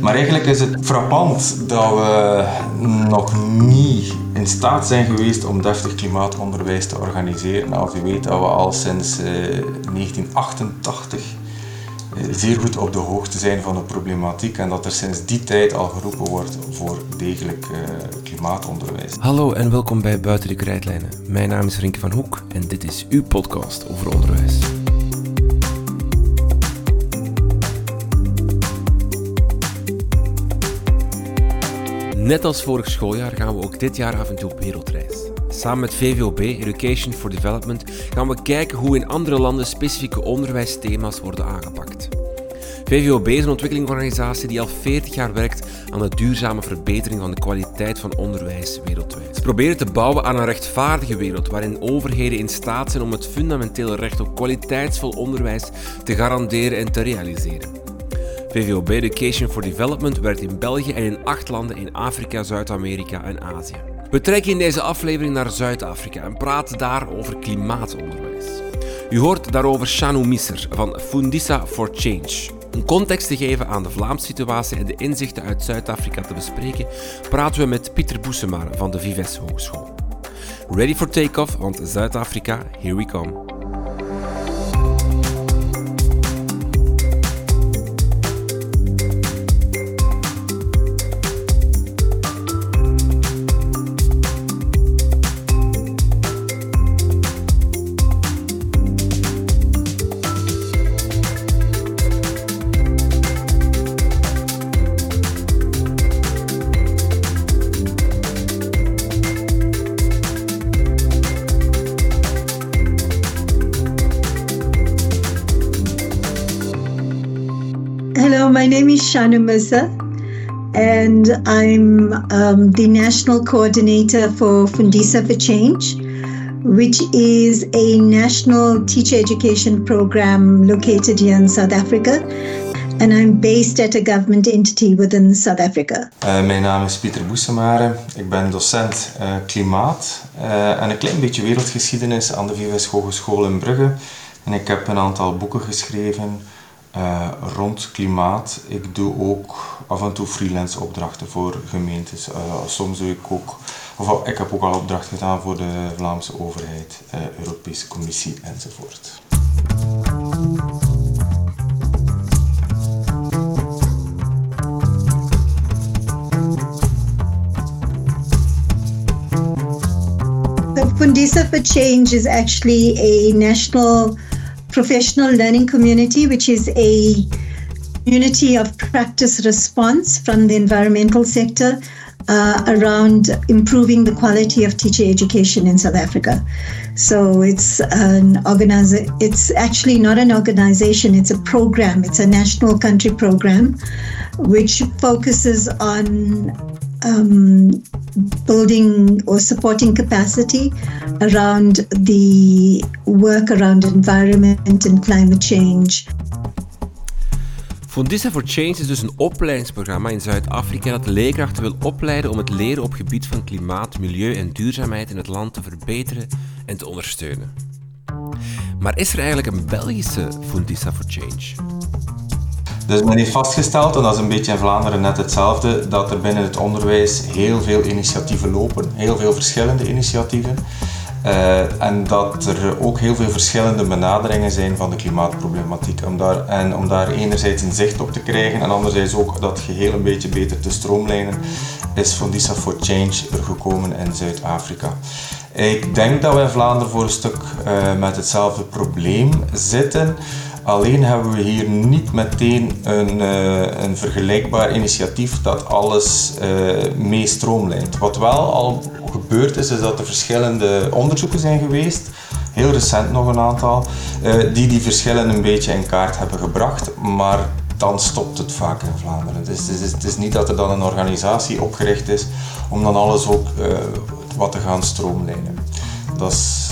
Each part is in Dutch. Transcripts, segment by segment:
Maar eigenlijk is het frappant dat we nog niet in staat zijn geweest om deftig klimaatonderwijs te organiseren. Als u weet dat we al sinds 1988 eh, eh, zeer goed op de hoogte zijn van de problematiek en dat er sinds die tijd al geroepen wordt voor degelijk uh, klimaatonderwijs. Hallo en welkom bij Buiten de Krijtlijnen. Mijn naam is Rinke van Hoek en dit is uw podcast over onderwijs. Net als vorig schooljaar gaan we ook dit jaar af en toe op wereldreis. Samen met VVOB, Education for Development, gaan we kijken hoe in andere landen specifieke onderwijsthema's worden aangepakt. VVOB is een ontwikkelingsorganisatie die al 40 jaar werkt aan de duurzame verbetering van de kwaliteit van onderwijs wereldwijd. Ze proberen te bouwen aan een rechtvaardige wereld waarin overheden in staat zijn om het fundamentele recht op kwaliteitsvol onderwijs te garanderen en te realiseren. VVOB Education for Development werkt in België en in acht landen in Afrika, Zuid-Amerika en Azië. We trekken in deze aflevering naar Zuid-Afrika en praten daar over klimaatonderwijs. U hoort daarover Shanu Misser van Fundisa for Change. Om context te geven aan de Vlaamse situatie en de inzichten uit Zuid-Afrika te bespreken, praten we met Pieter Boesemare van de Vives Hogeschool. Ready for takeoff, want Zuid-Afrika, here we come. Shana Mirza, and I'm um, the national coordinator for Fundisa for Change, which is a national teacher education program located here in South Africa. And I'm based at a government entity within South Africa. Uh, mijn naam is Pieter Boesemare. Ik ben docent uh, klimaat uh, en een klein beetje wereldgeschiedenis aan de Vives Hogeschool in Brugge. En ik heb een aantal boeken geschreven uh, rond klimaat. Ik doe ook af en toe freelance opdrachten voor gemeentes. Uh, soms doe ik ook, of ik heb ook al opdrachten gedaan voor de Vlaamse overheid, uh, Europese Commissie enzovoort. Fundisa for Change is actually a national professional learning community, which is a community of practice response from the environmental sector uh, around improving the quality of teacher education in South Africa. So it's an organization. It's actually not an organization. It's a program. It's a national country program, which focuses on um, building or supporting capacity around the work around environment and climate change. Fundisa for Change is dus een opleidingsprogramma in Zuid-Afrika dat leerkrachten wil opleiden om het leren op gebied van klimaat, milieu en duurzaamheid in het land te verbeteren en te ondersteunen. Maar is er eigenlijk een Belgische Fundisa for Change? Dus men heeft vastgesteld, en dat is een beetje in Vlaanderen net hetzelfde, dat er binnen het onderwijs heel veel initiatieven lopen, heel veel verschillende initiatieven. Uh, en dat er ook heel veel verschillende benaderingen zijn van de klimaatproblematiek. Om daar, en om daar enerzijds een zicht op te krijgen en anderzijds ook dat geheel een beetje beter te stroomlijnen, is Fondisa for Change er gekomen in Zuid-Afrika. Ik denk dat we in Vlaanderen voor een stuk uh, met hetzelfde probleem zitten. Alleen hebben we hier niet meteen een, uh, een vergelijkbaar initiatief dat alles uh, mee stroomlijnt. Wat wel al gebeurd is, is dat er verschillende onderzoeken zijn geweest, heel recent nog een aantal, uh, die die verschillen een beetje in kaart hebben gebracht. Maar dan stopt het vaak in Vlaanderen. Dus het is, het is niet dat er dan een organisatie opgericht is om dan alles ook wat te gaan stroomlijnen. Dat is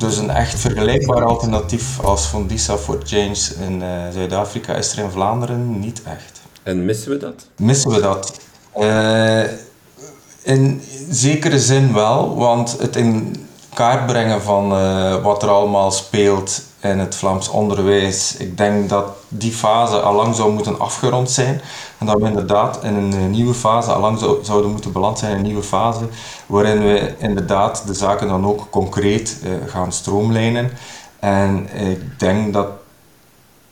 dus een echt vergelijkbaar alternatief als Fondisa for Change in uh, Zuid-Afrika is er in Vlaanderen niet echt. En missen we dat? Missen we dat? Uh, in zekere zin wel, want het in kaart brengen van uh, wat er allemaal speelt in het Vlaams onderwijs. Ik denk dat die fase al lang zou moeten afgerond zijn. En dat we inderdaad in een nieuwe fase, al lang zou, zouden moeten beland zijn in een nieuwe fase, waarin we inderdaad de zaken dan ook concreet uh, gaan stroomlijnen. En ik denk dat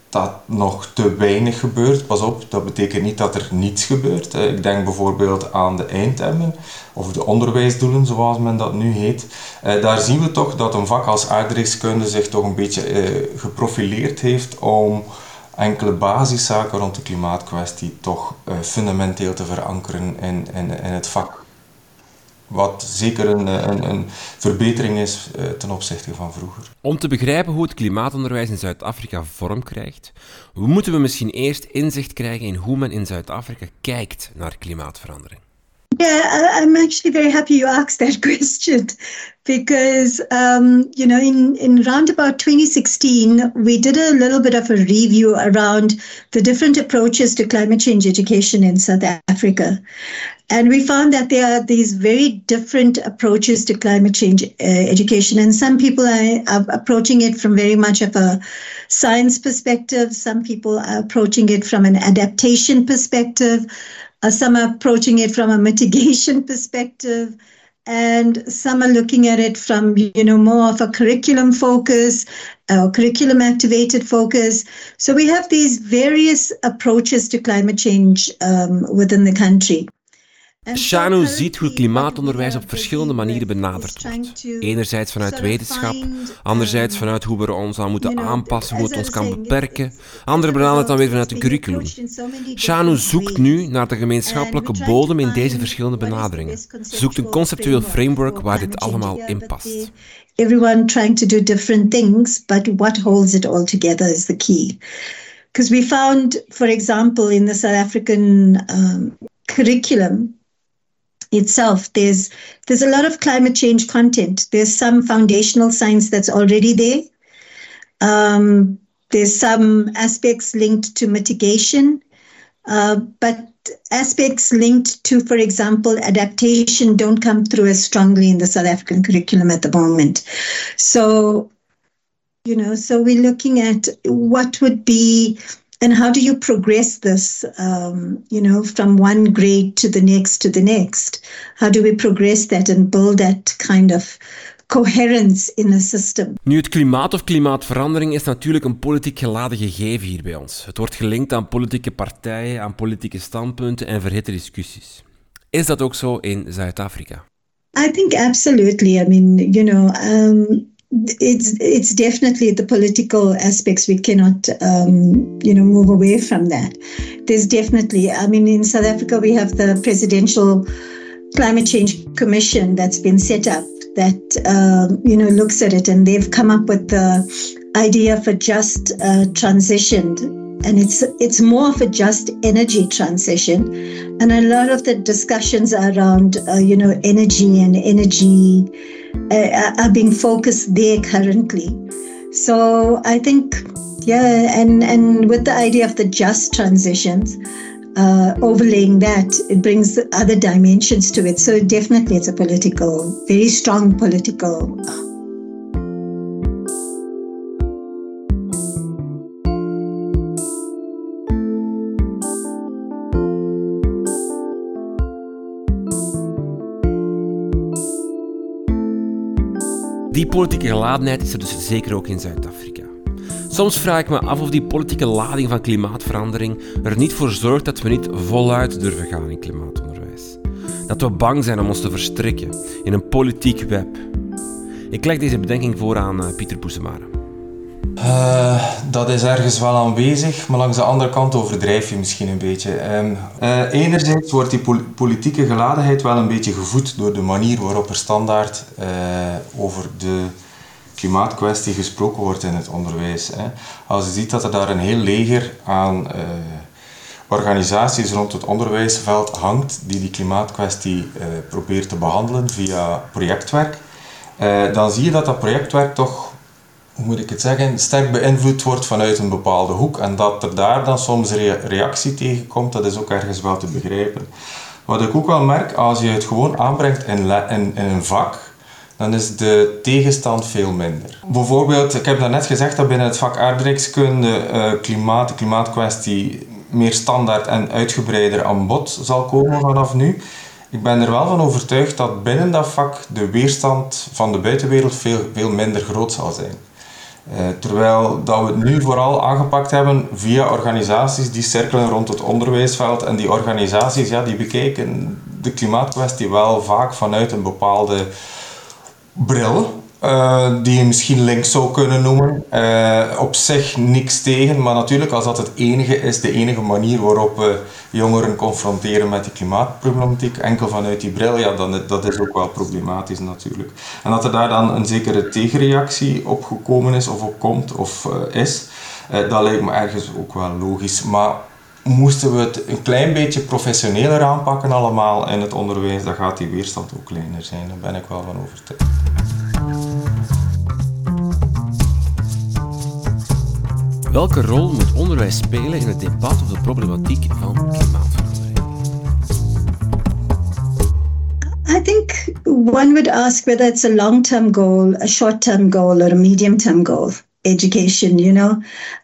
dat nog te weinig gebeurt. Pas op, dat betekent niet dat er niets gebeurt. Ik denk bijvoorbeeld aan de eindtermen of de onderwijsdoelen, zoals men dat nu heet. Eh, daar zien we toch dat een vak als aardrijkskunde zich toch een beetje eh, geprofileerd heeft om enkele basiszaken rond de klimaatkwestie toch eh, fundamenteel te verankeren in, in, in het vak. Wat zeker een, een, een verbetering is eh, ten opzichte van vroeger. Om te begrijpen hoe het klimaatonderwijs in Zuid-Afrika vorm krijgt, moeten we misschien eerst inzicht krijgen in hoe men in Zuid-Afrika kijkt naar klimaatverandering. Yeah, I'm actually very happy you asked that question because, um, you know, in, in around about 2016, we did a little bit of a review around the different approaches to climate change education in South Africa. And we found that there are these very different approaches to climate change uh, education. And some people are, are, approaching it from very much of a science perspective. Some people are approaching it from an adaptation perspective. Uh, some are approaching it from a mitigation perspective. And some are looking at it from, you know, more of a curriculum focus or curriculum activated focus. So we have these various approaches to climate change um, within the country. Shanu ziet hoe klimaatonderwijs op verschillende manieren benaderd wordt. Enerzijds vanuit wetenschap, anderzijds vanuit hoe we ons aan moeten aanpassen, hoe het ons kan beperken. Anderen benaderen het dan weer vanuit een curriculum. Shanu zoekt nu naar de gemeenschappelijke bodem in deze verschillende benaderingen. Ze zoekt een conceptueel framework waar dit allemaal in past. Everyone trying to do different things, but what holds it all together is the key. Because we found, for example, in the South African um, curriculum, itself there's there's a lot of climate change content. There's some foundational science that's already there. Um, there's some aspects linked to mitigation uh, but aspects linked to for example adaptation don't come through as strongly in the south african curriculum at the moment. So you know so we're looking at what would be and how do you progress this um, you know from one grade to the next to the next how do we progress that and build that kind of coherence in the system. Nu, het klimaat of klimaatverandering is natuurlijk een politiek geladen gegeven hier bij ons. Het wordt gelinkt aan politieke partijen, aan politieke standpunten en verhitte discussies. Is dat ook zo in Zuid-Afrika? I think absolutely. I mean, you know, um, it's it's definitely the political aspects we cannot um, you know move away from that. There's definitely i mean in south africa we have the presidential climate change commission that's been set up that um, you know looks at it and they've come up with the idea a just uh, transition and it's it's more of a just energy transition. And a lot of the discussions around uh, you know energy and energy uh, are being focused there currently. So i think yeah and and with the idea of the just transitions uh, overlaying that it brings other dimensions to it. So definitely it's a political very strong political Die politieke geladenheid is er dus zeker ook in Zuid-Afrika. Soms vraag ik me af of die politieke lading van klimaatverandering er niet voor zorgt dat we niet voluit durven gaan in klimaatonderwijs. Dat we bang zijn om ons te verstrikken in een politiek web. Ik leg deze bedenking voor aan uh, Pieter Poesemare. Uh, dat is ergens wel aanwezig, maar langs de andere kant overdrijf je misschien een beetje. Uh, enerzijds wordt die politieke geladenheid wel een beetje gevoed door de manier waarop er standaard uh, over de klimaatkwestie gesproken wordt in het onderwijs. Hè. Als je ziet dat er daar een heel leger aan organisaties rond het onderwijsveld hangt die die klimaatkwestie probeert te behandelen via projectwerk, dan zie je dat dat projectwerk toch hoe moet ik het zeggen, sterk beïnvloed wordt vanuit een bepaalde hoek. En dat er daar dan soms reactie tegen komt, dat is ook ergens wel te begrijpen. Wat ik ook wel merk, als je het gewoon aanbrengt in, een vak, dan is de tegenstand veel minder. Bijvoorbeeld, ik heb net gezegd dat binnen het vak aardrijkskunde uh, klimaat, de klimaatkwestie meer standaard en uitgebreider aan bod zal komen vanaf nu. Ik ben er wel van overtuigd dat binnen dat vak de weerstand van de buitenwereld veel, veel minder groot zal zijn. Uh, terwijl dat we het nu vooral aangepakt hebben via organisaties die cirkelen rond het onderwijsveld. En die organisaties ja, die bekijken de klimaatkwestie wel vaak vanuit een bepaalde bril. Uh, die je misschien links zou kunnen noemen. Uh, op zich niks tegen, maar natuurlijk als dat het enige is, de enige manier waarop we jongeren confronteren met die klimaatproblematiek, enkel vanuit die bril, ja, dan dat is ook wel problematisch natuurlijk. En dat er daar dan een zekere tegenreactie op gekomen is, of op komt, of uh, is, dat lijkt me ergens ook wel logisch. Maar moesten we het een klein beetje professioneler aanpakken allemaal in het onderwijs, dan gaat die weerstand ook kleiner zijn. Daar ben ik wel van overtuigd. Welke rol moet onderwijs spelen in het debat over de problematiek van klimaatverandering? I think one would ask whether it's a long term goal, a short term goal, or a medium term goal. Education, you know.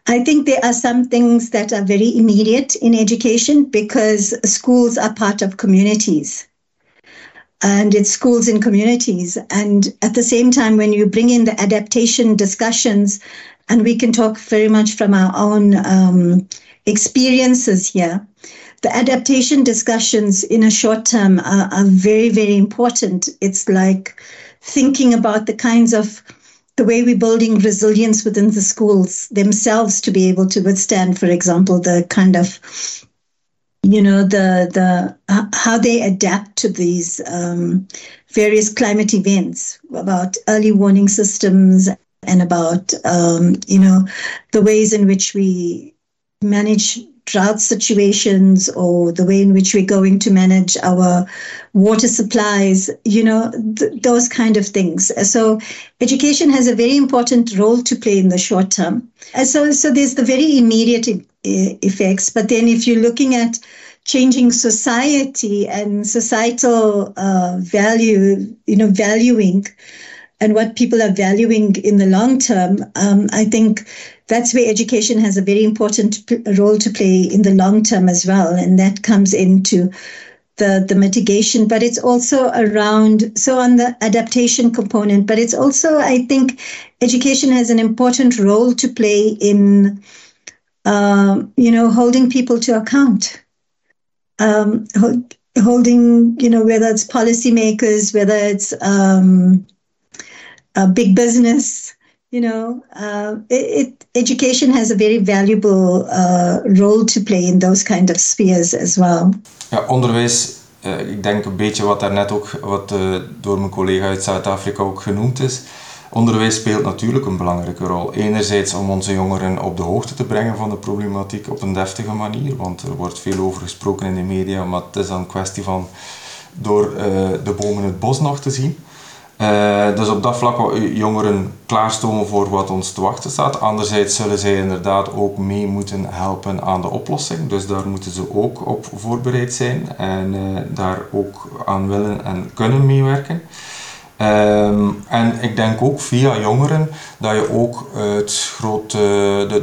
I think there are some things that are very immediate in education because schools are part of communities and it's schools and communities. And at the same time, when you bring in the adaptation discussions, and we can talk very much from our own um, experiences here. The adaptation discussions in a short term are, are very, very important. It's like thinking about the kinds of the way we're building resilience within the schools themselves to be able to withstand, for example, the kind of you know the the how they adapt to these um, various climate events about early warning systems and about um, you know the ways in which we manage drought situations or the way in which we're going to manage our water supplies you know th- those kind of things. So education has a very important role to play in the short term. And so so there's the very immediate e- effects but then if you're looking at changing society and societal uh, value you know valuing and what people are valuing in the long term, um, I think that's where education has a very important p- role to play in the long term as well. And that comes into the, the mitigation, but it's also around, so on the adaptation component, but it's also, I think, education has an important role to play in, uh, you know, holding people to account. Um, holding, you know, whether it's policymakers, whether it's um, uh, big business. You know, uh, it, education has a very valuable uh, role to play in those kind of spheres as well. Ja, onderwijs, uh, ik denk een beetje wat daarnet ook, wat uh, door mijn collega uit Zuid-Afrika ook genoemd is. Onderwijs speelt natuurlijk een belangrijke rol. Enerzijds om onze jongeren op de hoogte te brengen van de problematiek op een deftige manier, want er wordt veel over gesproken in de media, maar het is dan een kwestie van door uh, de bomen het bos nog te zien. Uh, dus op dat vlak wat jongeren klaarstomen voor wat ons te wachten staat. Anderzijds zullen zij inderdaad ook mee moeten helpen aan de oplossing. Dus daar moeten ze ook op voorbereid zijn en uh, daar ook aan willen en kunnen meewerken. Um, en ik denk ook via jongeren dat je ook het grote,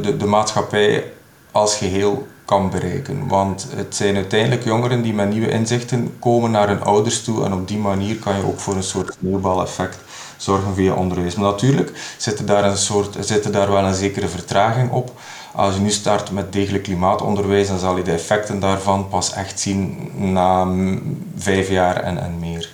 de, de maatschappij als geheel kan bereiken. Want het zijn uiteindelijk jongeren die met nieuwe inzichten komen naar hun ouders toe en op die manier kan je ook voor een soort sneeuwbaleffect zorgen via onderwijs. Maar natuurlijk zit er daar, een soort, zit er daar wel een zekere vertraging op. Als je nu start met degelijk klimaatonderwijs, dan zal je de effecten daarvan pas echt zien na vijf jaar en, en meer.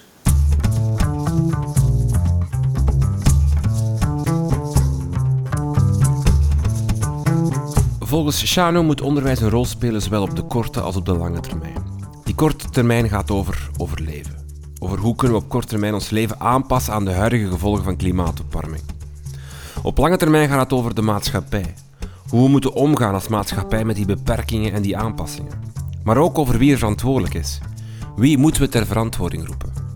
Volgens Shano moet onderwijs een rol spelen zowel op de korte als op de lange termijn. Die korte termijn gaat over overleven. Over hoe kunnen we op korte termijn ons leven aanpassen aan de huidige gevolgen van klimaatopwarming. Op lange termijn gaat het over de maatschappij. Hoe we moeten omgaan als maatschappij met die beperkingen en die aanpassingen. Maar ook over wie er verantwoordelijk is. Wie moeten we ter verantwoording roepen?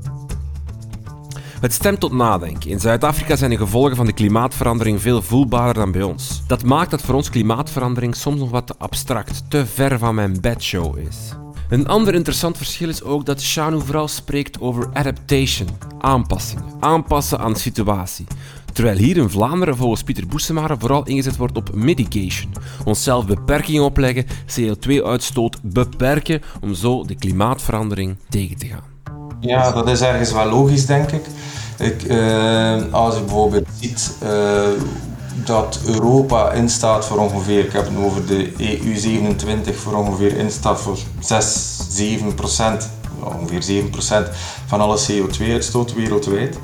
Het stemt tot nadenken. In Zuid-Afrika zijn de gevolgen van de klimaatverandering veel voelbaarder dan bij ons. Dat maakt dat voor ons klimaatverandering soms nog wat te abstract, te ver van mijn bedshow is. Een ander interessant verschil is ook dat Shanu vooral spreekt over adaptation, aanpassingen, aanpassen aan de situatie. Terwijl hier in Vlaanderen volgens Pieter Boesemare vooral ingezet wordt op mitigation. Onszelf beperkingen opleggen, CO2-uitstoot beperken om zo de klimaatverandering tegen te gaan. Ja, dat is ergens wel logisch, denk ik. ik uh, als je bijvoorbeeld ziet uh, dat Europa instaat voor ongeveer, ik heb het over de EU27, voor ongeveer instaat voor 6, 7 procent, ongeveer 7 procent van alle CO2-uitstoot wereldwijd.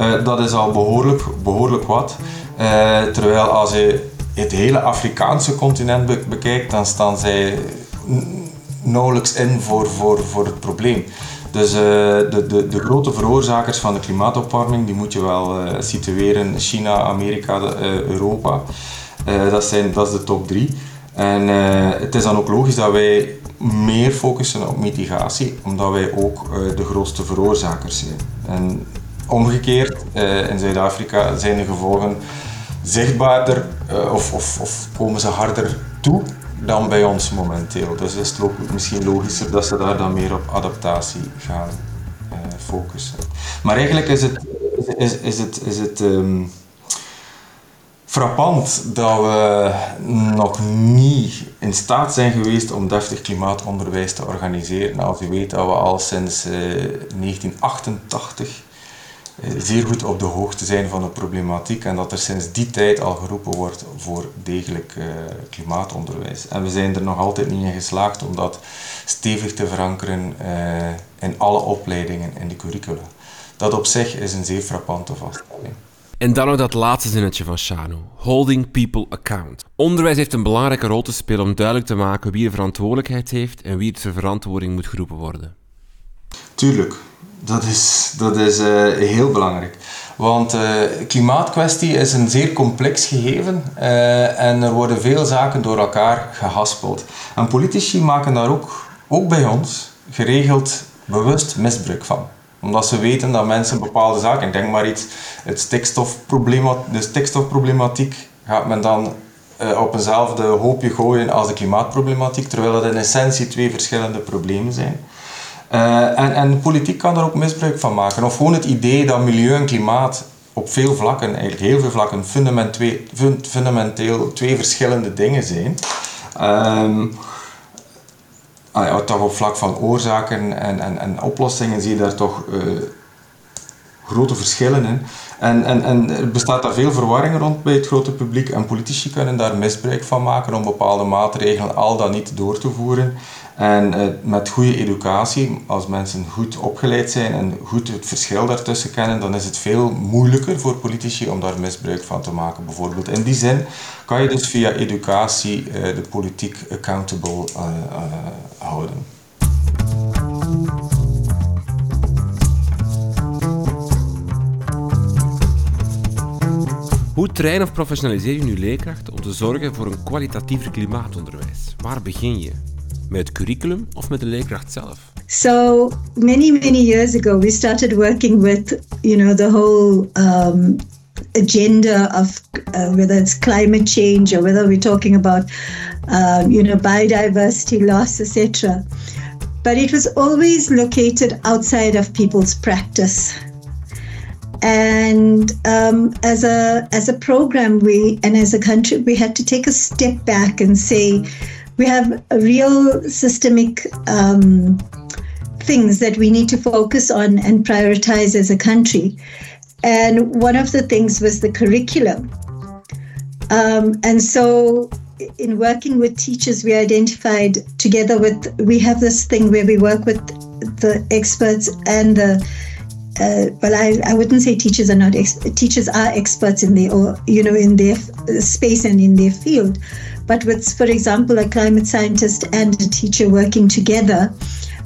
Uh, dat is al behoorlijk, behoorlijk wat. Terwijl als je het hele Afrikaanse continent be bekijkt, dan staan zij nauwelijks in voor, voor, voor het probleem. Dus uh, de, de, de grote veroorzakers van de klimaatopwarming, die moet je wel uh, situeren. China, Amerika, uh, Europa. dat, zijn, dat is de top drie. En het is dan ook logisch dat wij meer focussen op mitigatie, omdat wij ook de grootste veroorzakers zijn. En omgekeerd, in Zuid-Afrika zijn de gevolgen zichtbaarder of, of, of komen ze harder toe dan bij ons momenteel. Dus is het misschien logischer dat ze daar dan meer op adaptatie gaan uh, focussen. Maar eigenlijk is het, is, is het, is het um, frappant dat we nog niet in staat zijn geweest om deftig klimaatonderwijs te organiseren. Als u weet dat we al sinds uh, 1988 eh, zeer goed op de hoogte zijn van de problematiek en dat er sinds die tijd al geroepen wordt voor degelijk uh, klimaatonderwijs. En we zijn er nog altijd niet in geslaagd om dat stevig te verankeren uh, in alle opleidingen in de curricula. Dat op zich is een zeer frappante vaststelling. En dan nog dat laatste zinnetje van Shano. Holding people account. Onderwijs heeft een belangrijke rol te spelen om duidelijk te maken wie de verantwoordelijkheid heeft en wie ter verantwoording moet geroepen worden. Tuurlijk, dat is, dat is uh, heel belangrijk. Want uh, klimaatkwestie is een zeer complex gegeven uh, en er worden veel zaken door elkaar gehaspeld. En politici maken daar ook, ook bij ons geregeld bewust misbruik van omdat ze weten dat mensen bepaalde zaken, ik denk maar iets, het stikstofproblematiek, de stikstofproblematiek gaat men dan op eenzelfde hoopje gooien als de klimaatproblematiek, terwijl dat in essentie twee verschillende problemen zijn. Uh, en, en politiek kan er ook misbruik van maken. Of gewoon het idee dat milieu en klimaat op veel vlakken, eigenlijk heel veel vlakken, fundamenteel, twee verschillende dingen zijn. Um, ah ja, toch op vlak van oorzaken en, en, en oplossingen zie je daar toch uh, grote verschillen in. En, en, en er bestaat daar veel verwarring rond bij het grote publiek en politici kunnen daar misbruik van maken om bepaalde maatregelen al dan niet door te voeren. En uh, met goede educatie, als mensen goed opgeleid zijn en goed het verschil daartussen kennen, dan is het veel moeilijker voor politici om daar misbruik van te maken. Bijvoorbeeld in die zin kan je dus via educatie uh, de politiek accountable uh, houden. Hoe train of professionaliseer je nu om te zorgen voor een kwalitatiever klimaatonderwijs? Waar begin je? Met het curriculum of met de leerkracht zelf? So many many years ago, we started working with you know the whole um, agenda of uh, whether it's climate change or whether we're talking about um, you know biodiversity loss, etc. But it was always located outside of people's practice. And um, as a as a program, we and as a country, we had to take a step back and say we have real systemic um, things that we need to focus on and prioritize as a country. And one of the things was the curriculum. Um, and so, in working with teachers, we identified together with, we have this thing where we work with the experts and the uh, well, I, I wouldn't say teachers are not ex- teachers are experts in their or you know in their space and in their field, but with, for example, a climate scientist and a teacher working together.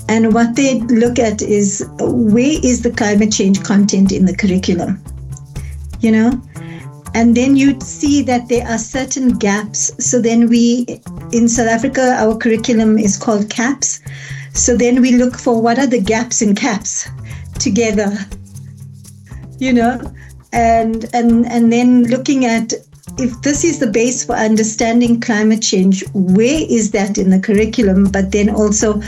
And what they look at is where is the climate change content in the curriculum? You know? And then you see that there are certain gaps. So then we, in South Africa, our curriculum is called CAPS. So then we look for what are the gaps in CAPS together, you know? And, and, and then looking at if this is the base for understanding climate change, where is that in the curriculum? But then also,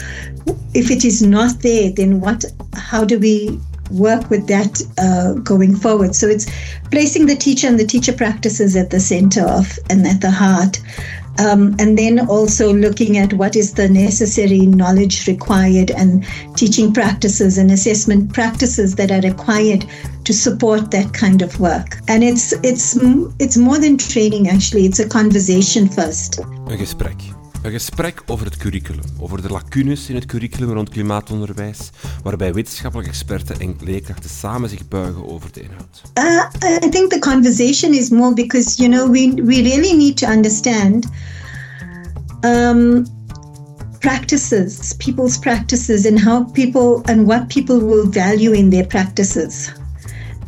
if it is not there, then what? How do we work with that uh, going forward? So it's placing the teacher and the teacher practices at the center of and at the heart. Um, and then also looking at what is the necessary knowledge required and teaching practices and assessment practices that are required to support that kind of work. And it's it's it's more than training actually. It's a conversation first. Een gesprek. Een gesprek over het curriculum, over de lacunes in het curriculum rond klimaatonderwijs, waarbij wetenschappelijke experten en leerkrachten samen zich buigen over de inhoud. Uh, I think the conversation is more because you know we we really need to understand um, practices, people's practices, and how people and what people will value in their practices.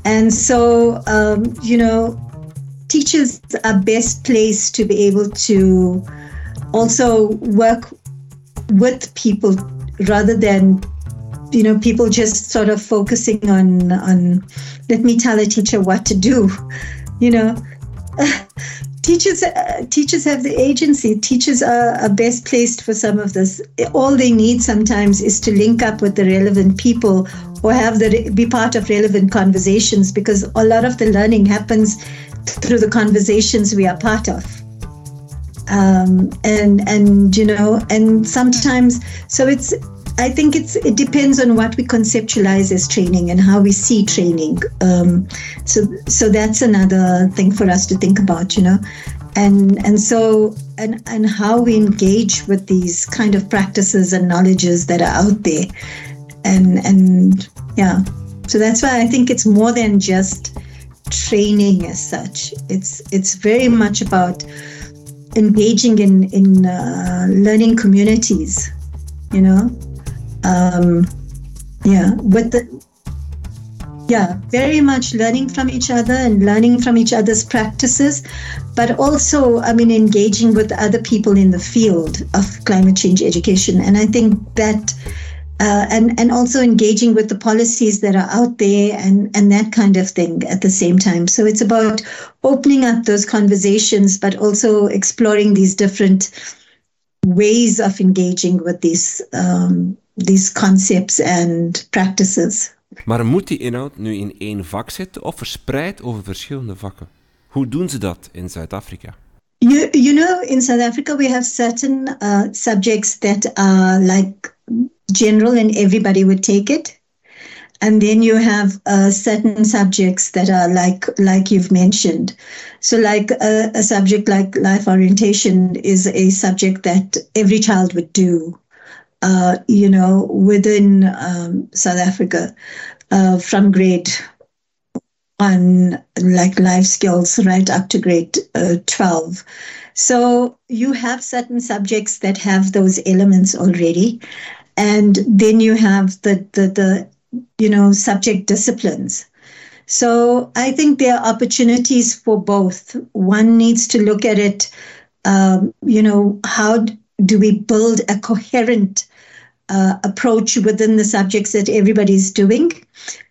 And so, um, you know, teachers are best placed to be able to also work with people rather than you know people just sort of focusing on on let me tell a teacher what to do you know. Teachers uh, teachers have the agency. Teachers are, are best placed for some of this. All they need sometimes is to link up with the relevant people or have the be part of relevant conversations because a lot of the learning happens through the conversations we are part of um, and and you know and sometimes so it's I think it's it depends on what we conceptualize as training and how we see training. Um, so so that's another thing for us to think about, you know, and and so and and how we engage with these kind of practices and knowledges that are out there, and and yeah, so that's why I think it's more than just training as such. It's it's very much about engaging in in uh, learning communities, you know um, yeah, with the yeah, very much learning from each other and learning from each other's practices, but also, I mean, engaging with other people in the field of climate change education. And I think that, uh, and and also engaging with the policies that are out there and and that kind of thing at the same time. So it's about opening up those conversations, but also exploring these different ways of engaging with these um, these concepts and practices. Maar moet die inhoud nu in één vak zitten of verspreid over verschillende vakken? Hoe doen ze dat in Zuid-Afrika? You, you know, in South Africa, we have certain uh, subjects that are like general and everybody would take it. And then you have uh, certain subjects that are like like you've mentioned. So, like a, a subject like life orientation is a subject that every child would do uh, you know, within um, South Africa uh, from grade one, like life skills, right up to grade uh, 12. So you have certain subjects that have those elements already. And then you have the, the, the you know, subject disciplines. So I think there are opportunities for both. One needs to look at it, um, you know, how do we build a coherent uh, approach within the subjects that everybody's doing?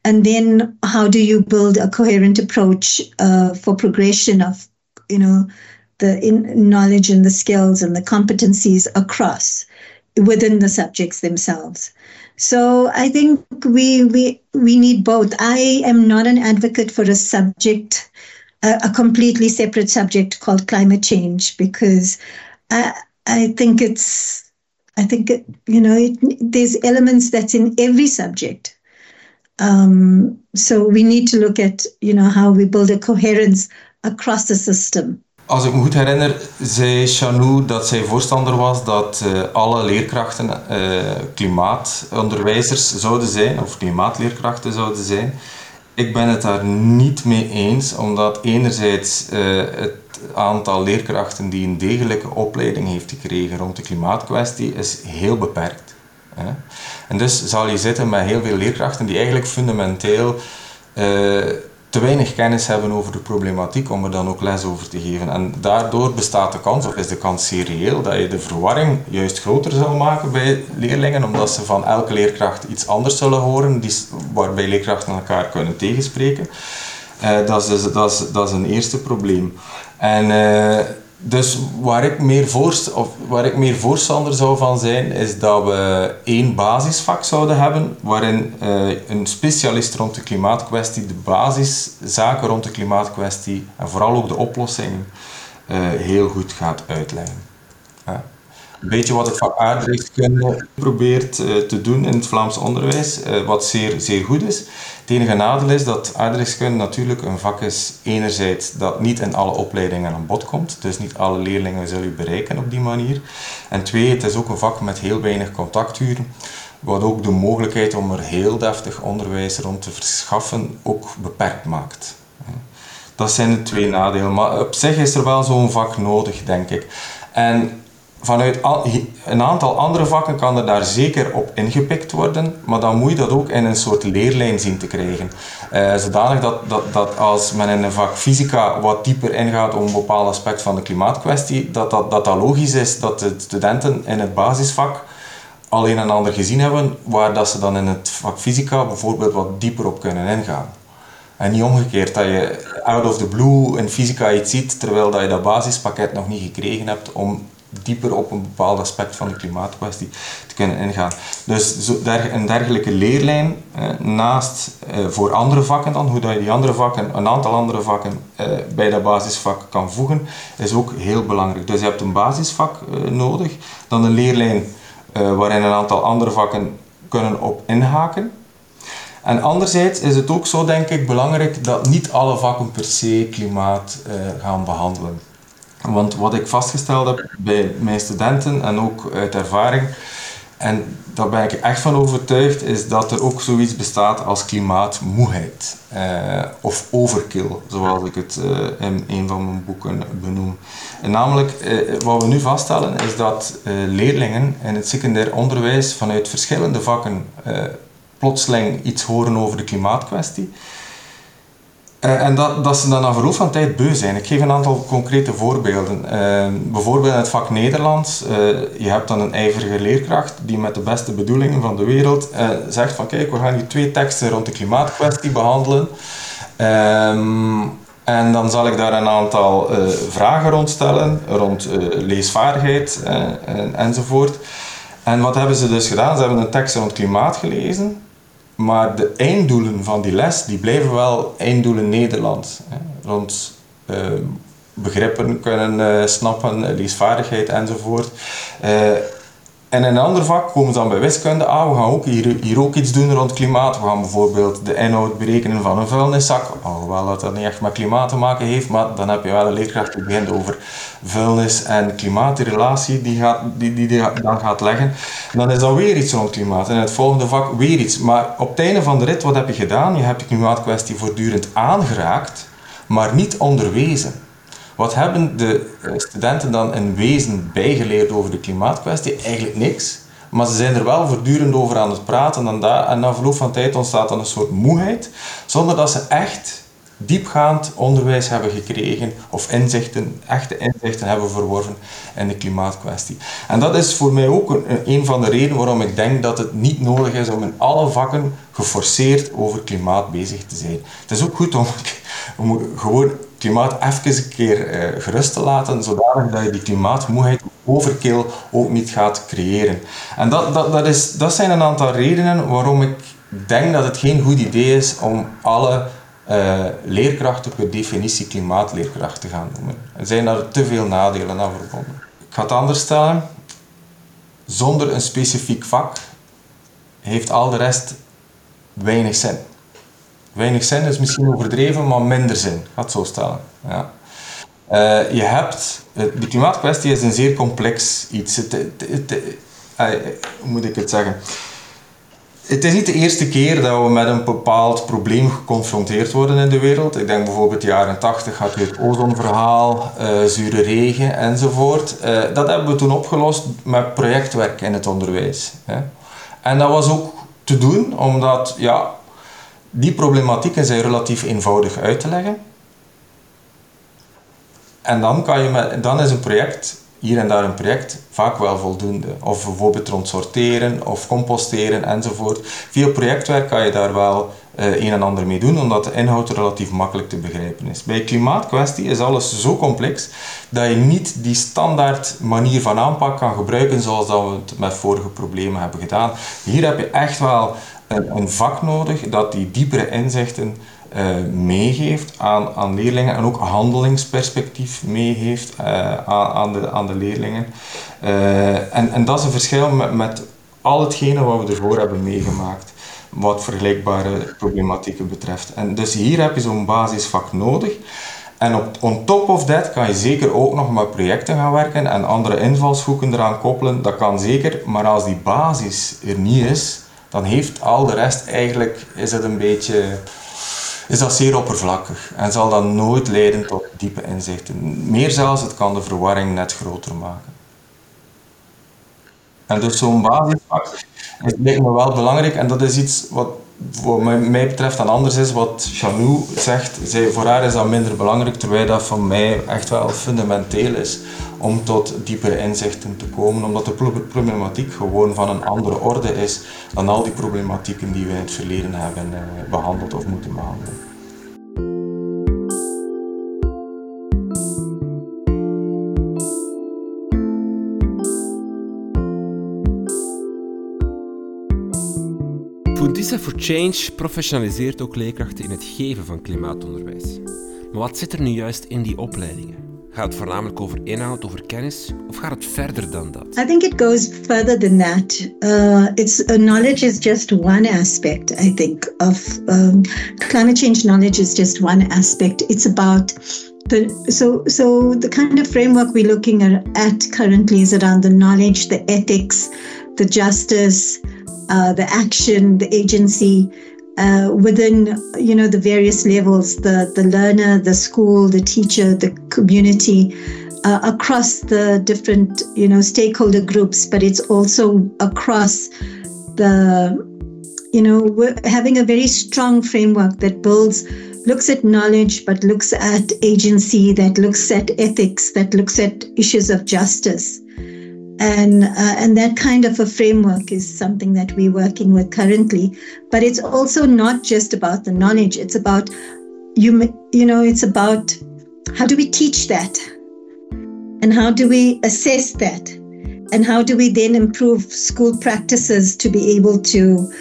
And then how do you build a coherent approach uh, for progression of, you know, the in knowledge and the skills and the competencies across within the subjects themselves? So I think we we we need both. I am not an advocate for a subject, a, a completely separate subject called climate change because I I think it's I think, it, you know, it, there's elements that's in every subject. Um, so we need to look at, you know, how we build a coherence across the system. Als ik me goed herinner, zei Chanou dat zij voorstander was dat uh, alle leerkrachten uh, klimaatonderwijzers zouden zijn, of klimaatleerkrachten zouden zijn. Ik ben het daar niet mee eens, omdat enerzijds uh, het aantal leerkrachten die een degelijke opleiding heeft gekregen rond de klimaatkwestie is heel beperkt. Hè. En dus zal je zitten met heel veel leerkrachten die eigenlijk fundamenteel te weinig kennis hebben over de problematiek om er dan ook les over te geven. En daardoor bestaat de kans, of is de kans zeer reëel, dat je de verwarring juist groter zal maken bij leerlingen, omdat ze van elke leerkracht iets anders zullen horen, die, waarbij leerkrachten elkaar kunnen tegenspreken. Uh, dat, is, dat, is, dat is een eerste probleem. En uh, dus waar ik, meer voorst, of waar ik meer voorstander zou van zijn, is dat we één basisvak zouden hebben, waarin uh, een specialist rond de klimaatkwestie de basiszaken rond de klimaatkwestie en vooral ook de oplossingen uh, heel goed gaat uitleggen. Een beetje wat het vak aardrijkskunde probeert uh, te doen in het Vlaams onderwijs, wat zeer, zeer goed is. Het enige nadeel is dat aardrijkskunde natuurlijk een vak is, enerzijds dat niet in alle opleidingen aan bod komt, dus niet alle leerlingen zullen u bereiken op die manier. En twee, het is ook een vak met heel weinig contacturen, wat ook de mogelijkheid om er heel deftig onderwijs rond te verschaffen ook beperkt maakt. Dat zijn de twee nadelen, maar op zich is er wel zo'n vak nodig, denk ik. En vanuit een aantal andere vakken kan er daar zeker op ingepikt worden, maar dan moet je dat ook in een soort leerlijn zien te krijgen. Uh, zodanig dat, dat, dat als men in een vak fysica wat dieper ingaat op een bepaald aspect van de klimaatkwestie, dat dat, dat, logisch is dat de studenten in het basisvak al een en ander gezien hebben, waar dat ze dan in het vak fysica bijvoorbeeld wat dieper op kunnen ingaan. En niet omgekeerd, dat je out of the blue in fysica iets ziet, terwijl dat je dat basispakket nog niet gekregen hebt om dieper op een bepaald aspect van de klimaatkwestie te kunnen ingaan. Dus een dergelijke leerlijn, eh, naast eh, voor andere vakken dan, hoe dat je die andere vakken, een aantal andere vakken eh, bij dat basisvak kan voegen, is ook heel belangrijk. Dus je hebt een basisvak eh, nodig, dan een leerlijn eh, waarin een aantal andere vakken kunnen op inhaken. En anderzijds is het ook zo, denk ik, belangrijk dat niet alle vakken per se klimaat eh, gaan behandelen. Want wat ik vastgesteld heb bij mijn studenten en ook uit ervaring, en daar ben ik echt van overtuigd, is dat er ook zoiets bestaat als klimaatmoeheid. Eh, of overkill, zoals ik het eh, in een van mijn boeken benoem. En namelijk, eh, wat we nu vaststellen, is dat eh, leerlingen in het secundair onderwijs vanuit verschillende vakken plotseling iets horen over de klimaatkwestie. Uh, en dat, dat ze dan na verloop van tijd beu zijn. Ik geef een aantal concrete voorbeelden. Uh, bijvoorbeeld in het vak Nederlands. Uh, je hebt dan een ijverige leerkracht die met de beste bedoelingen van de wereld zegt van kijk, we gaan hier twee teksten rond de klimaatkwestie behandelen. Um, en dan zal ik daar een aantal vragen rond stellen, rond leesvaardigheid en, enzovoort. En wat hebben ze dus gedaan? Ze hebben een tekst rond klimaat gelezen. Maar de einddoelen van die les, die blijven wel einddoelen Nederland. Hè, rond uh, begrippen kunnen uh, snappen, leesvaardigheid enzovoort. Uh, en in een ander vak komen ze dan bij wiskunde. Ah, we gaan ook hier, hier ook iets doen rond klimaat. We gaan bijvoorbeeld de inhoud berekenen van een vuilniszak. Alhoewel dat dat niet echt met klimaat te maken heeft, maar dan heb je wel een leerkracht die begint over vuilnis en klimaat, die relatie die, gaat, die, die, die dan gaat leggen. Dan is dan weer iets rond klimaat. En in het volgende vak weer iets. Maar op het einde van de rit, wat heb je gedaan? Je hebt de klimaatkwestie voortdurend aangeraakt, maar niet onderwezen. Wat hebben de eh, studenten dan in wezen bijgeleerd over de klimaatkwestie? Eigenlijk niks. Maar ze zijn er wel voortdurend over aan het praten en, daar, en na verloop van tijd ontstaat dan een soort moeheid, zonder dat ze echt diepgaand onderwijs hebben gekregen of inzichten, echte inzichten hebben verworven in de klimaatkwestie. En dat is voor mij ook een, een van de redenen waarom ik denk dat het niet nodig is om in alle vakken geforceerd over klimaat bezig te zijn. Het is ook goed om, om gewoon klimaat even een keer uh, gerust te laten, zodanig dat je die klimaatmoeheid overkill ook niet gaat creëren. En dat, dat, dat, is, dat zijn een aantal redenen waarom ik denk dat het geen goed idee is om alle uh, leerkrachten per definitie klimaatleerkracht te gaan noemen. Er zijn daar te veel nadelen aan verbonden. Ik ga het anders stellen. Zonder een specifiek vak heeft al de rest weinig zin. Weinig zin is misschien overdreven, maar minder zin. Ik ga het zo stellen. Ja. Uh, je hebt, de klimaatkwestie is een zeer complex iets. Het, uh, hoe moet ik het zeggen? Het is niet de eerste keer dat we met een bepaald probleem geconfronteerd worden in de wereld. Ik denk bijvoorbeeld de jaren 80 had je het ozonverhaal, zure regen enzovoort. Dat hebben we toen opgelost met projectwerk in het onderwijs. Hè. En dat was ook te doen omdat ja, die problematieken zijn relatief eenvoudig uit te leggen. En dan, kan je met, dan is een project hier en daar een project vaak wel voldoende. Of bijvoorbeeld rond sorteren of composteren enzovoort. Via projectwerk kan je daar wel uh, een en ander mee doen, omdat de inhoud relatief makkelijk te begrijpen is. Bij klimaatkwestie is alles zo complex dat je niet die standaard manier van aanpak kan gebruiken zoals dat we het met vorige problemen hebben gedaan. Hier heb je echt wel een, vak nodig dat die diepere inzichten uh, meegeeft aan, aan leerlingen en ook handelingsperspectief meegeeft uh, aan, aan, de, aan de leerlingen. Uh, en, en dat is een verschil met, met al hetgene wat we ervoor hebben meegemaakt, wat vergelijkbare problematieken betreft. En dus hier heb je zo'n basisvak nodig. En op, on top of that kan je zeker ook nog met projecten gaan werken en andere invalshoeken eraan koppelen. Dat kan zeker, maar als die basis er niet is, dan heeft al de rest eigenlijk, is het een beetje is dat zeer oppervlakkig en zal dat nooit leiden tot diepe inzichten. Meer zelfs, het kan de verwarring net groter maken. En dus zo'n basisvak is lijkt me wel belangrijk en dat is iets wat voor mij betreft dan anders is wat Chanou zegt. Zij, voor haar is dat minder belangrijk, terwijl dat voor mij echt wel fundamenteel is om tot diepere inzichten te komen, omdat de problematiek gewoon van een andere orde is dan al die problematieken die we in het verleden hebben eh, behandeld of moeten behandelen. Fundisa for Change professionaliseert ook leerkrachten in het geven van klimaatonderwijs. Maar wat zit er nu juist in die opleidingen? Gaat het voornamelijk over inhoud, over kennis, of gaat het verder dan dat? I think it goes further than that. Uh, it's uh, knowledge is just one aspect. I think of um, climate change. Knowledge is just one aspect. It's about the so so the kind of framework we're looking at currently is around the knowledge, the ethics, the justice, uh, the action, the agency. uh, within you know the various levels the the learner the school the teacher the community uh, across the different you know stakeholder groups but it's also across the you know having a very strong framework that builds looks at knowledge but looks at agency that looks at ethics that looks at issues of justice and uh, and that kind of a framework is something that we're working with currently. But it's also not just about the knowledge. It's about you you know it's about how do we teach that? And how do we assess that? And how do we then improve school practices to be able to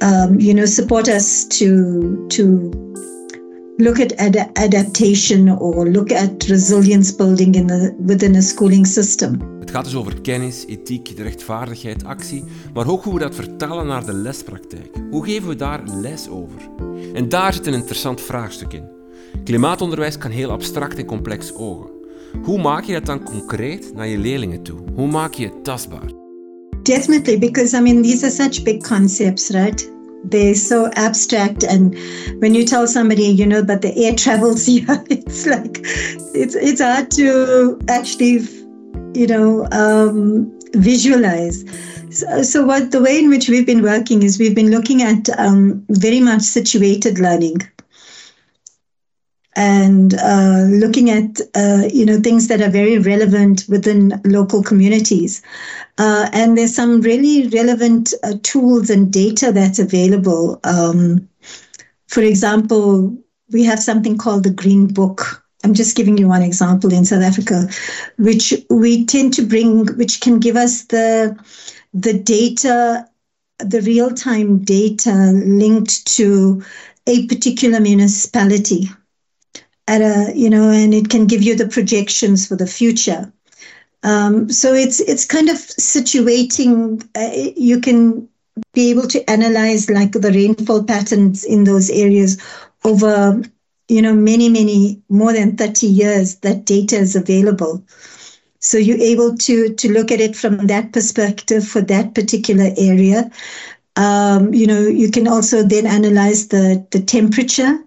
um, you know support us to to look at ad- adaptation or look at resilience building in the, within a schooling system. Het gaat dus over kennis, ethiek, de rechtvaardigheid, actie, maar ook hoe we dat vertalen naar de lespraktijk. Hoe geven we daar les over? En daar zit een interessant vraagstuk in. Klimaatonderwijs kan heel abstract en complex ogen. Hoe maak je dat dan concreet naar je leerlingen toe? Hoe maak je het tastbaar? Definitely, because I mean, these are such big concepts, right? They're so abstract. And when you tell somebody you know but the air travels here it's like it's it's hard to actually you know um, visualize. So, so, what the way in which we've been working is we've been looking at um, very much situated learning and uh, looking at uh, you know things that are very relevant within local communities. Uh, and there's some really relevant uh, tools and data that's available. Um, for example, we have something called the Green Book. I'm just giving you one example in South Africa, which we tend to bring, which can give us the the data, the real time data linked to a particular municipality at a you know and it can give you the projections for the future. Um, so it's it's kind of situating uh, you can be able to analyze like the rainfall patterns in those areas over you know many many more than 30 years that data is available. So you're able to to look at it from that perspective for that particular area. Um, you know you can also then analyze the the temperature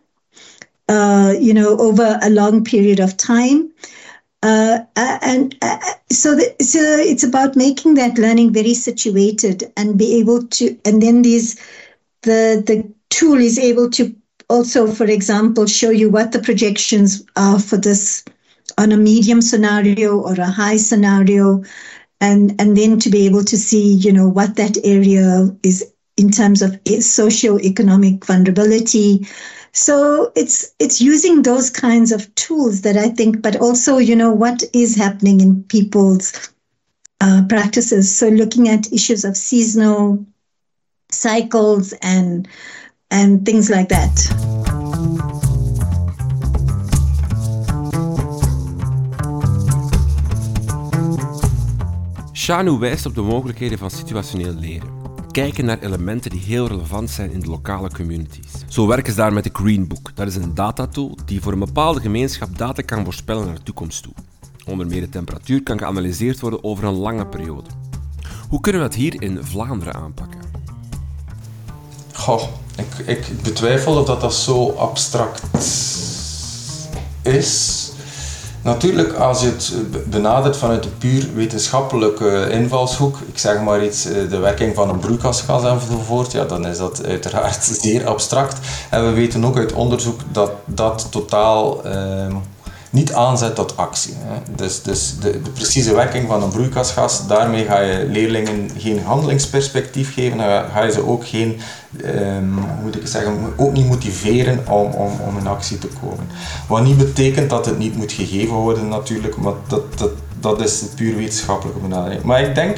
uh, you know, over a long period of time. Uh, and uh, so, the, so it's about making that learning very situated and be able to, and then these, the the tool is able to also, for example, show you what the projections are for this on a medium scenario or a high scenario and and then to be able to see you know what that area is in terms of socio-economic vulnerability so it's it's using those kinds of tools that i think but also you know what is happening in people's uh, practices so looking at issues of seasonal cycles and and things like that Shanu wijst op de mogelijkheden van situationeel leren. Kijken naar elementen die heel relevant zijn in de lokale communities. Zo werken ze daar met de Green Book. Dat is een datatool die voor een bepaalde gemeenschap data kan voorspellen naar de toekomst toe. Onder meer de temperatuur kan geanalyseerd worden over een lange periode. Hoe kunnen we dat hier in Vlaanderen aanpakken? Goh, ik, ik betwijfel of dat, dat zo abstract is. Natuurlijk, als je het benadert vanuit een puur wetenschappelijke invalshoek, ik zeg maar iets, eh, de werking van een broeikasgas enzovoort, ja, dan is dat uiteraard zeer abstract. En we weten ook uit onderzoek dat dat totaal ehm, niet aanzet tot actie. Hè. Dus, dus de, de, precieze werking van een broeikasgas, daarmee ga je leerlingen geen handelingsperspectief geven, dan ga je ze ook geen, um, hoe moet ik zeggen, ook niet motiveren om, om, om in actie te komen. Wat niet betekent dat het niet moet gegeven worden natuurlijk, maar dat, dat, dat is de puur wetenschappelijke benadering. Maar ik denk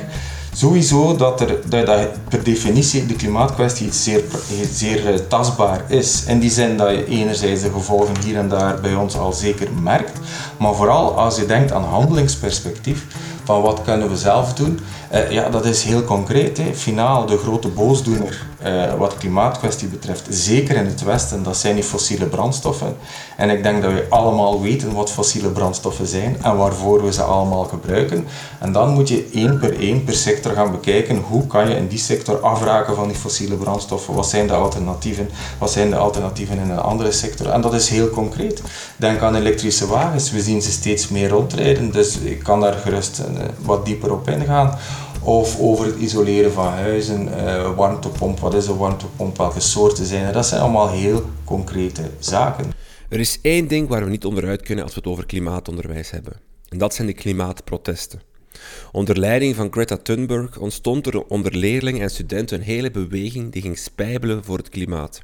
Sowieso dat, er, dat, per definitie de klimaatkwestie zeer, zeer eh, tastbaar is. In die zin dat je enerzijds de gevolgen hier en daar bij ons al zeker merkt, maar vooral als je denkt aan handelingsperspectief, van wat kunnen we zelf doen, uh, ja, dat is heel concreet. Hè. Finaal, de grote boosdoener uh, wat klimaatkwestie betreft, zeker in het Westen, dat zijn die fossiele brandstoffen. En ik denk dat we allemaal weten wat fossiele brandstoffen zijn en waarvoor we ze allemaal gebruiken. En dan moet je één per één per sector gaan bekijken hoe kan je in die sector afraken van die fossiele brandstoffen. Wat zijn de alternatieven? Wat zijn de alternatieven in een andere sector? En dat is heel concreet. Denk aan elektrische wagens. We zien ze steeds meer rondrijden, dus ik kan daar gerust uh, wat dieper op ingaan of over het isoleren van huizen, uh, warmtepomp, wat is een warmtepomp, welke soorten zijn. Dat zijn allemaal heel concrete zaken. Er is één ding waar we niet onderuit kunnen als we het over klimaatonderwijs hebben. En dat zijn de klimaatprotesten. Onder leiding van Greta Thunberg ontstond er onder leerlingen en studenten een hele beweging die ging spijbelen voor het klimaat.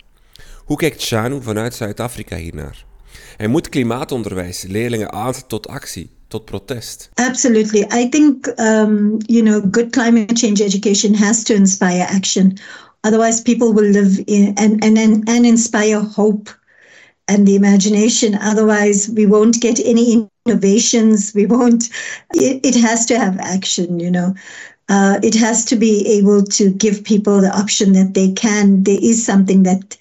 Hoe kijkt Shanu vanuit Zuid-Afrika hiernaar? Hij moet klimaatonderwijs leerlingen aanzetten tot actie, tot protest. Absolutely. I think, um, you know, good climate change education has to inspire action. Otherwise, people will live in and, and, and, inspire hope and the imagination. Otherwise, we won't get any innovations. We won't, it, it has to have action, you know. Uh, it has to be able to give people the option that they can, there is something that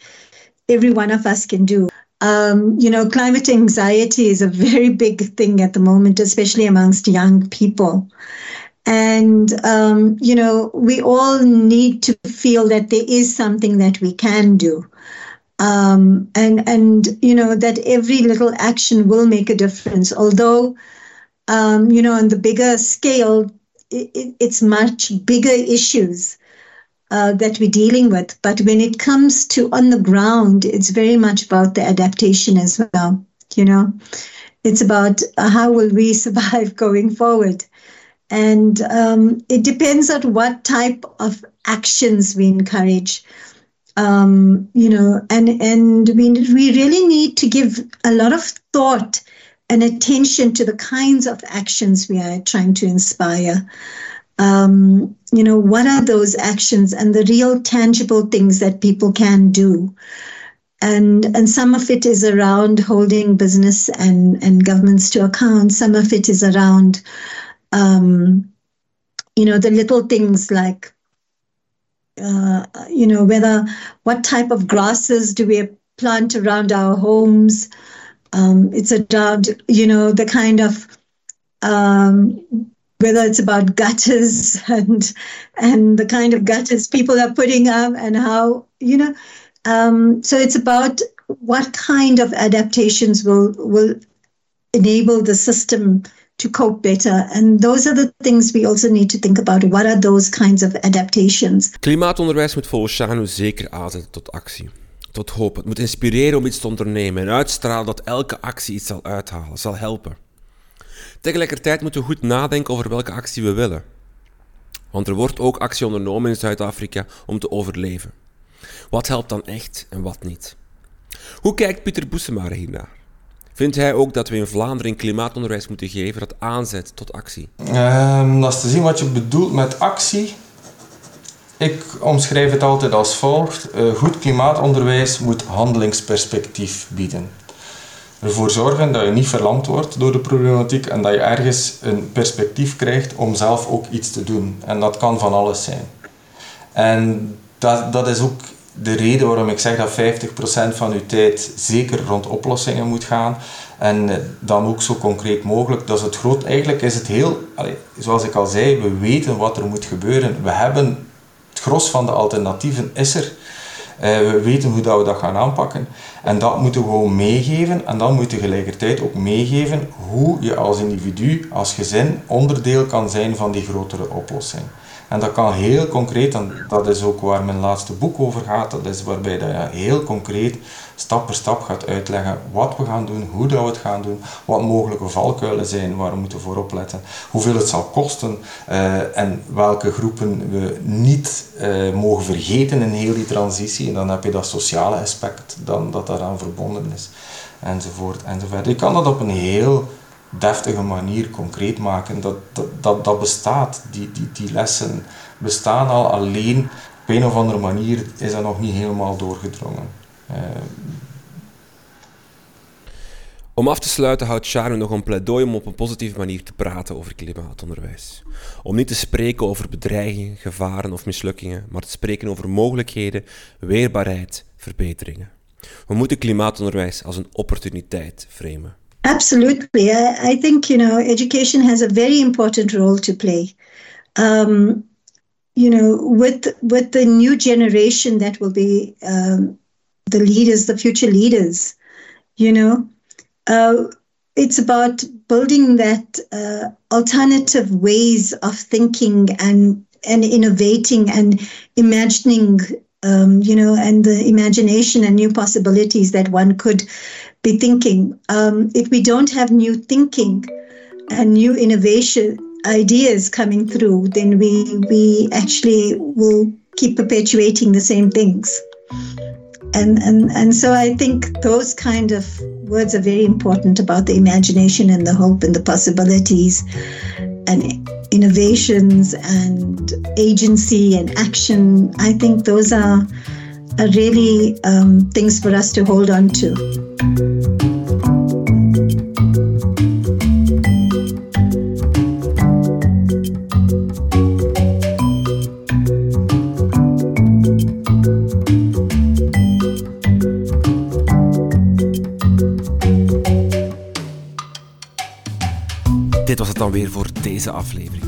every one of us can do. Um, you know, climate anxiety is a very big thing at the moment, especially amongst young people. And, um, you know, we all need to feel that there is something that we can do. Um, and, and, you know, that every little action will make a difference. Although, um, you know, on the bigger scale, it, it, it's much bigger issues uh, that we're dealing with. But when it comes to on the ground, it's very much about the adaptation as well. You know, it's about uh, how will we survive going forward. And um, it depends on what type of actions we encourage. Um, you know, and and we we really need to give a lot of thought and attention to the kinds of actions we are trying to inspire um, you know, what are those actions and the real tangible things that people can do? And, and some of it is around holding business and, and governments to account. Some of it is around, um, you know, the little things like, uh, you know, whether what type of grasses do we plant around our homes? Um, it's around, you know, the kind of um, whether it's about gutters and and the kind of gutters people are putting up and how you know um, so it's about what kind of adaptations will will enable the system to cope better. And those are the things we also need to think about. What are those kinds of adaptations? Klimaatonderwijs moet volgens Shanu zeker aanzetten tot actie tot hoop het moet inspireren om iets te ondernemen en uitstralen dat elke actie iets zal uithalen zal helpen Tegelijkertijd moeten we goed nadenken over welke actie we willen. Want er wordt ook actie ondernomen in Zuid-Afrika om te overleven. Wat helpt dan echt en wat niet? Hoe kijkt Pieter Boesemare hiernaar? Vindt hij ook dat we in Vlaanderen klimaatonderwijs moeten geven dat aanzet tot actie? Um, dat is te zien wat je bedoelt met actie. Ik omschrijf het altijd als volgt. Uh, goed klimaatonderwijs moet handelingsperspectief bieden. Ervoor zorgen dat je niet verlamd wordt door de problematiek en dat je ergens een perspectief krijgt om zelf ook iets te doen. En dat kan van alles zijn. En dat, dat is ook de reden waarom ik zeg dat 50% van uw tijd zeker rond oplossingen moet gaan. En eh, dan ook zo concreet mogelijk. Dat is het groot. Eigenlijk is het heel, zoals ik al zei, we weten wat er moet gebeuren. We hebben het gros van de alternatieven is er. Uh, we weten hoe dat we dat gaan aanpakken. En dat moeten we gewoon meegeven. En dan moet je tegelijkertijd ook meegeven hoe je als individu, als gezin, onderdeel kan zijn van die grotere oplossing. En dat kan heel concreet, en dat is ook waar mijn laatste boek over gaat, dat is waarbij dat je heel concreet stap per stap gaat uitleggen wat we gaan doen, hoe dat we het gaan doen, wat mogelijke valkuilen zijn waar we moeten voor opletten, hoeveel het zal kosten uh, en welke groepen we niet uh, mogen vergeten in heel die transitie. En dan heb je dat sociale aspect dan, dat daaraan verbonden is, enzovoort enzovoort. Je kan dat op een heel deftige manier concreet maken. Dat, dat, dat, dat bestaat, die, die, die lessen bestaan al, alleen op een of andere manier is dat nog niet helemaal doorgedrongen. Uh, om af te sluiten houdt Sharon nog een pleidooi om op een positieve manier te praten over klimaatonderwijs. Om niet te spreken over bedreigingen, gevaren of mislukkingen, maar te spreken over mogelijkheden, weerbaarheid, verbeteringen. We moeten klimaatonderwijs als een opportuniteit framen. Absolutely. I, I, think, you know, education has a very important role to play. Um, you know, with with the new generation that will be um, the leaders, the future leaders, you know, uh, it's about building that uh, alternative ways of thinking and and innovating and imagining um, you know, and the imagination and new possibilities that one could be thinking. Um, if we don't have new thinking and new innovation ideas coming through, then we we actually will keep perpetuating the same things. And and and so I think those kind of words are very important about the imagination and the hope and the possibilities and innovations and agency and action. I think those are, are really um, things for us to hold on to. Dit was het dan weer voor deze aflevering.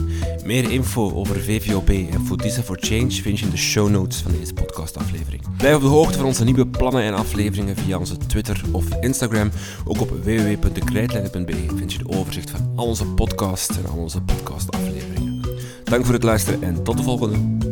Meer info over VVOB en Foodisa for Change vind je in de show notes van deze podcastaflevering. Blijf op de hoogte van onze nieuwe plannen en afleveringen via onze Twitter of Instagram. Ook op www.dekrijtlijnen.be vind je de overzicht van al onze podcasts en al onze podcastafleveringen. Dank voor het luisteren en tot de volgende.